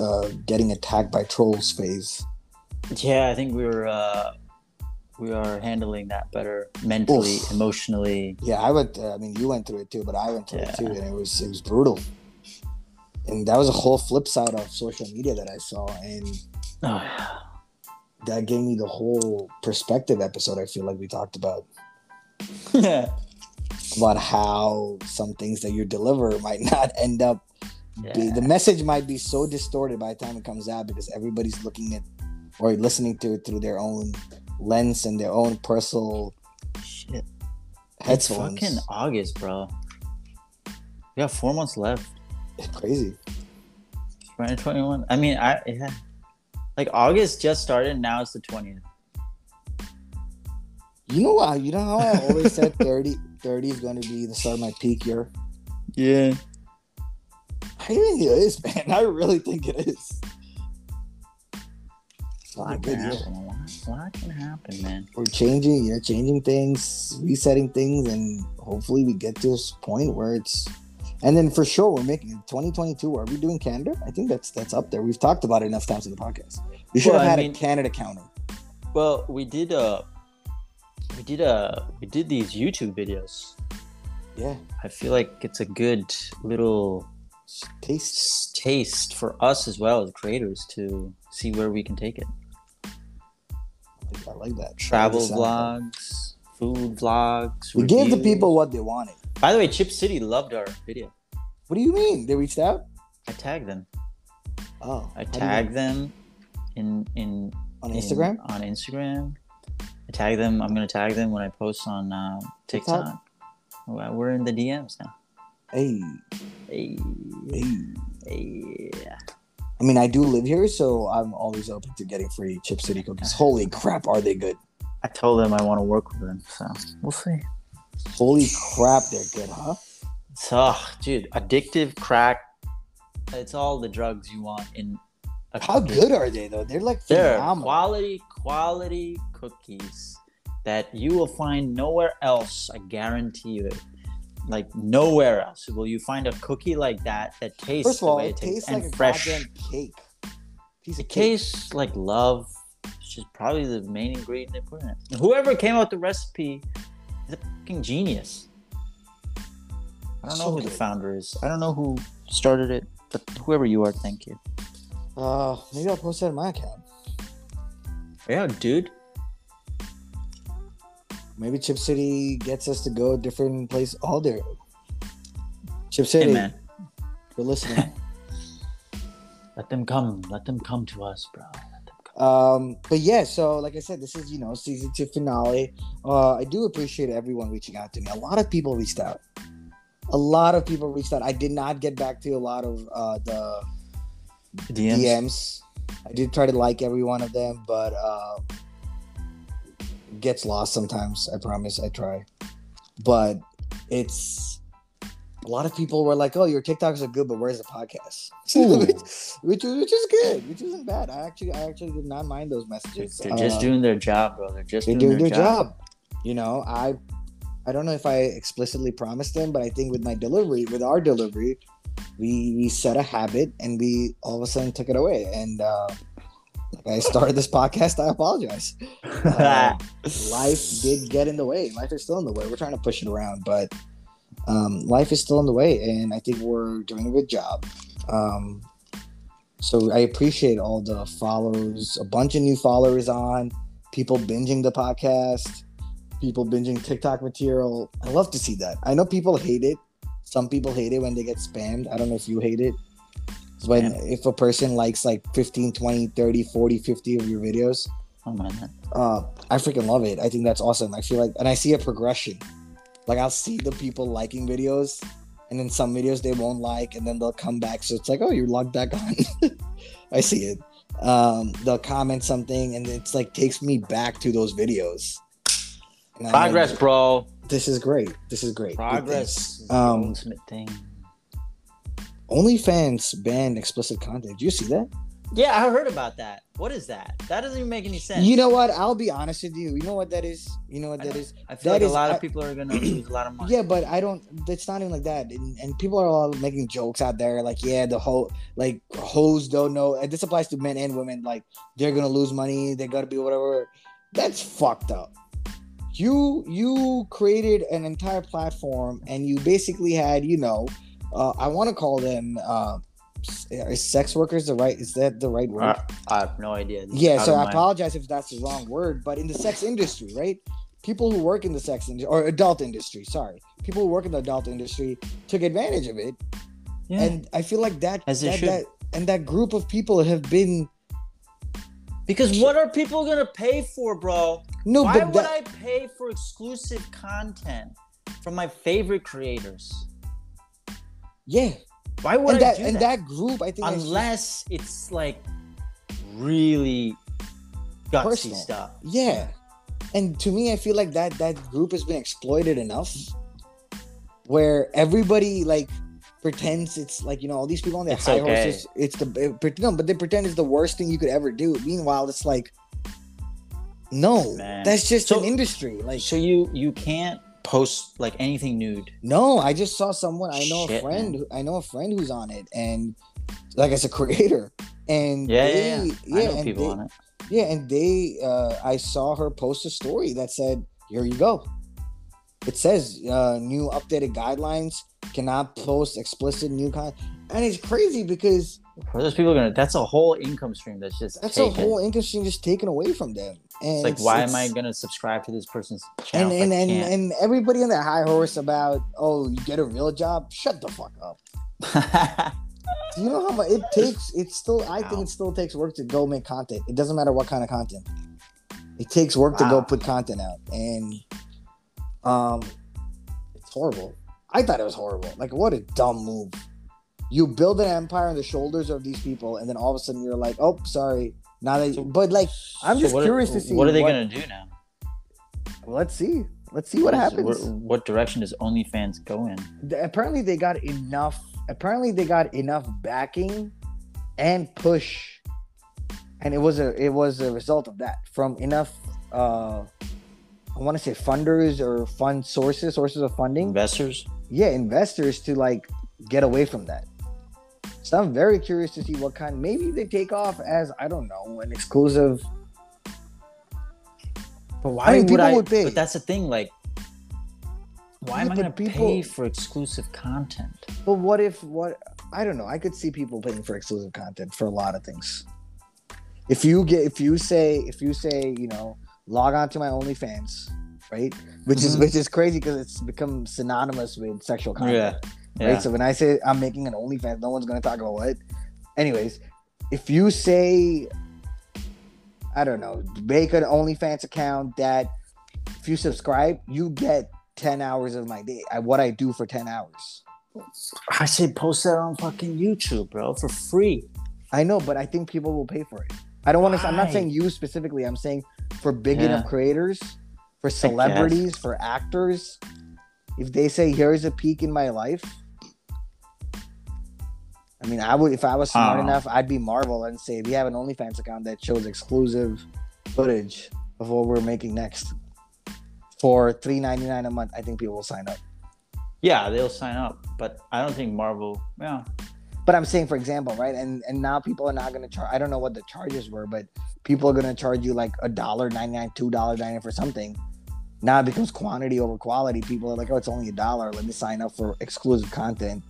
uh, getting attacked by trolls phase. Yeah, I think we were uh, we are handling that better mentally, Oof. emotionally. Yeah, I went. Uh, I mean, you went through it too, but I went through Yeah. it too, and it was it was brutal. And that was a whole flip side of social media that I saw, and Oh, that gave me the whole perspective episode. I feel like we talked about yeah. about how some things that you deliver might not end up. Be, the message might be so distorted by the time it comes out because everybody's looking at or listening to it through their own lens and their own personal Shit. headphones. It's fucking August, bro. We got four months left. It's crazy. 2021. I mean, I yeah. Like August just started. Now it's the 20th. You know what? You know how I always said 30, 30 is going to be the start of my peak year. Yeah. I think it is, man. I really think it is. A lot can happen. A lot, a lot can happen, man. We're changing, you know, changing things, resetting things, and hopefully we get to this point where it's. And then for sure, we're making 2022. Are we doing Canada? I think that's that's up there. We've talked about it enough times in the podcast. We should Well, have I had mean- a Canada counter. Well, we did uh we did uh we did these YouTube videos. Yeah, I feel like it's a good little taste. taste for us as well as creators to see where we can take it. I like that. Travel That sounds fun. vlogs, food vlogs. We gave the people what they wanted. By the way, Chip City loved our video. What do you mean? They reached out? I tagged them. Oh, I tagged them in in on in- Instagram. on Instagram. I tag them. I'm gonna tag them when I post on uh, TikTok? TikTok. Well, We're in the DMs now. Hey, Hey, hey. hey. I mean, I do live here, so I'm always open to getting free Chip City cookies. Holy crap, are they good? I told them I want to work with them, so we'll see. Holy crap, they're good, huh? So, dude, addictive crack. It's all the drugs you want in. A How cookie. good are they though? They're like They're phenomenal. quality, quality cookies that you will find nowhere else. I guarantee you it. Like nowhere else will you find a cookie like that that tastes First of the all, way it it tastes, tastes like and a fresh. goddamn cake. Piece It cake. tastes like love, which is probably the main ingredient they put in it. Whoever came out with the recipe is a fucking genius. I don't know So who the founder is. I don't know who started it, but whoever you are, thank you. Uh, maybe I'll post that in my account. Yeah, dude. Maybe Chip City gets us to go a different place all day. Chip Hey, City, man. you're listening. Let them come. Let them come to us, bro. Let them come. Um, but yeah, so like I said, this is you know season two finale. Uh, I do appreciate everyone reaching out to me. A lot of people reached out. A lot of people reached out. I did not get back to a lot of uh, the DMs. DMs. I did try to like every one of them, but uh, gets lost sometimes. I promise. I try, but it's a lot of people were like, "Oh, your TikToks are good, but where's the podcast?" Which, which is which is good, which isn't bad. I actually I actually did not mind those messages. they're just Uh, doing their job, bro. They're just they're doing, doing their job. You know, I I don't know if I explicitly promised them, but I think with my delivery, with our delivery, we we set a habit and we all of a sudden took it away. And uh like I started this podcast, I apologize. Uh, life did get in the way. Life is still in the way. We're trying to push it around, but um, life is still in the way, and I think we're doing a good job. Um, so I appreciate all the follows, a bunch of new followers on, people binging the podcast, people binging TikTok material. I love to see that. I know people hate it. Some people hate it when they get spammed. I don't know if you hate it. When if a person likes like 15, 20, 30, 40, 50 of your videos, oh man, that. uh, I freaking love it. I think that's awesome. I feel like, and I see a progression. Like I'll see the people liking videos, and then some videos they won't like, and then they'll come back. So it's like, oh, you're logged back on. I see it. Um, they'll comment something, and it's like takes me back to those videos. And I'm like, progress, bro. this is great. This is great. Good Progress. things. is Um, ultimate thing. OnlyFans banned explicit content. Did you see that? Yeah, I heard about that. What is that? That doesn't even make any sense. You know what? I'll be honest with you. You know what that is? You know what I that know. is? I feel that like is- a lot I- of people are gonna lose a lot of money. Yeah, but I don't. It's not even like that. And, and people are all making jokes out there, like, yeah, the whole like hoes don't know. And this applies to men and women. Like, they're gonna lose money. They gotta be whatever. That's fucked up. You you created an entire platform, and you basically had, you know, uh, I want to call them. Uh, is sex workers the right? Is that the right word? I, I have no idea. Yeah, so I my- apologize if that's the wrong word, but in the sex industry, right? People who work in the sex industry or adult industry, sorry, people who work in the adult industry took advantage of it, Yeah. and I feel like that, As that, that and that group of people have been because what are people gonna pay for, bro? no, Why but would that, I pay for exclusive content from my favorite creators? yeah, Why would and I that do and that? that group, I think, is just- Unless it's like really gutsy Personal. stuff. yeah, and to me, I feel like that that group has been exploited enough, where everybody like pretends it's like you know all these people on their It's high okay. horses. It's the it, no, but they pretend it's the worst thing you could ever do. Meanwhile, it's like, no, Man. that's just So- an industry. Like, So you you can't post like anything nude. no, I just saw someone. I know a friend. man. I know a friend who's on it, and like as a creator, and Yeah, they, yeah, yeah. I know and people they- on it. Yeah, and they, uh, I saw her post a story that said, "Here you go." It says, uh, "New updated guidelines cannot post explicit new content," and it's crazy because For those people gonna that's a whole income stream that's just that's taken. a whole income stream just taken away from them. And it's like it's- why it's- am I gonna subscribe to this person's channel? if and and, and everybody on their high horse about, oh, you get a real job. Shut the fuck up. Do you know how much it takes? It still, I think it still takes work to go make content. It doesn't matter what kind of content. It takes work to go put content out, and um, it's horrible. I thought it was horrible. Like, what a dumb move. You build an empire on the shoulders of these people, and then all of a sudden you're like, oh, sorry. Now that, So- but like, I'm So just what curious to see what are they what- gonna do now? let's see. Let's see what happens. where- what direction does OnlyFans go in? apparently they got enough apparently they got enough backing and push and it was a it was a result of that from enough uh i want to say funders or fund sources sources of funding Investors? yeah investors to like get away from that so i'm very curious to see what kind maybe they take off as i don't know an exclusive But why I mean, would I? would pay. But that's the thing. Like, why am I gonna pay for exclusive content? But what if what I don't know. I could see people paying for exclusive content for a lot of things. If you get if you say if you say, you know, log on to my OnlyFans, right? Which is Mhm. which is crazy because it's become synonymous with sexual content. Yeah. Right. So when I say I'm making an OnlyFans, no one's gonna talk about what. Anyways, if you say I don't know, make an OnlyFans account that if you subscribe, you get 10 hours of my day. I, what I do for 10 hours. I say post that on fucking YouTube, bro, for free. I know, but I think people will pay for it. I don't want to. I'm not saying you specifically. I'm saying for big Yeah. enough creators, for celebrities, for actors. If they say, "Here's a peek in my life," I mean, I would. If I was smart Uh. enough, I'd be Marvel and say, we have an OnlyFans account that shows exclusive footage of what we're making next for three ninety nine a month," I think people will sign up. Yeah, they'll sign up, but I don't think Marvel. Yeah, But I'm saying, for example, right? And and now people are not going to charge. I don't know what the charges were, but people are going to charge you like a dollar ninety nine, two dollar ninety nine for something. Now it becomes quantity over quality. People are like, oh, it's only a dollar. Let me sign up for exclusive content.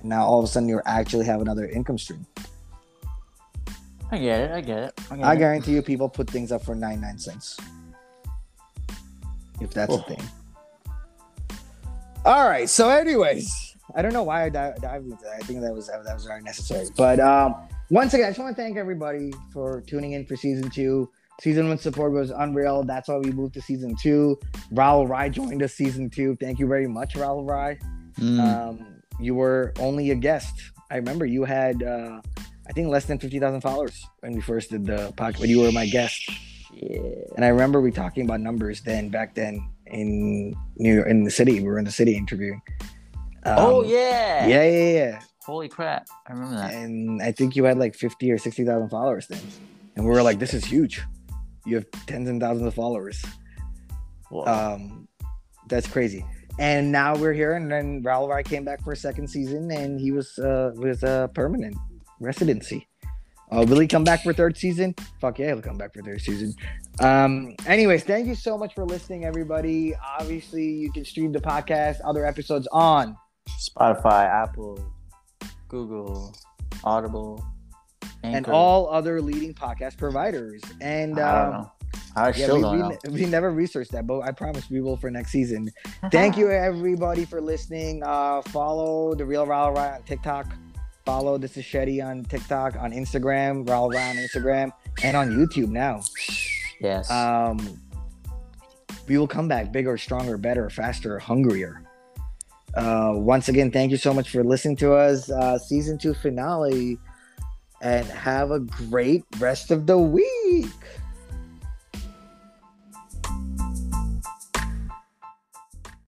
And now all of a sudden, you actually have another income stream. I get it. I get it. I, get I it. guarantee you, people put things up for ninety nine cents. If that's a Oh. thing. All right. So, anyways, I don't know why I di- dived into that. I think that was that was very necessary. But um, once again, I just want to thank everybody for tuning in for season two. Season one support was unreal. That's why we moved to season two. Raul Rai joined us season two. Thank you very much, Raul Rai. Mm. Um, you were only a guest. I remember you had, uh, I think, less than fifty thousand followers when we first did the podcast. When you were my guest, Shit. and I remember we talking about numbers then back then in New York, in the city. We were in the city interviewing. Um, oh yeah. yeah, yeah, yeah. Holy crap! I remember that. and I think you had like fifty or sixty thousand followers then, and we were like, "This is huge. You have tens and thousands of followers. Whoa. Um, that's crazy." And now we're here, and then Raul Rai came back for a second season, and he was uh, was a permanent residency. Uh, will he come back for third season? Fuck yeah, he'll come back for third season. Um, anyways, thank you so much for listening, everybody. Obviously, you can stream the podcast, other episodes on Spotify, Apple, Google, Audible, and all other leading podcast providers. And I don't um, know. I yeah, we, don't we, know. we never researched that, but I promise we will for next season. Thank you, everybody, for listening. Uh, follow the Real Raul Rai on TikTok. Follow This is Shetty on TikTok, on Instagram, Raul Rai on Instagram, and on YouTube now. Yes. Um, we will come back bigger, stronger, better, faster, hungrier. Uh, once again, thank you so much for listening to us. Uh, season two finale, and have a great rest of the week.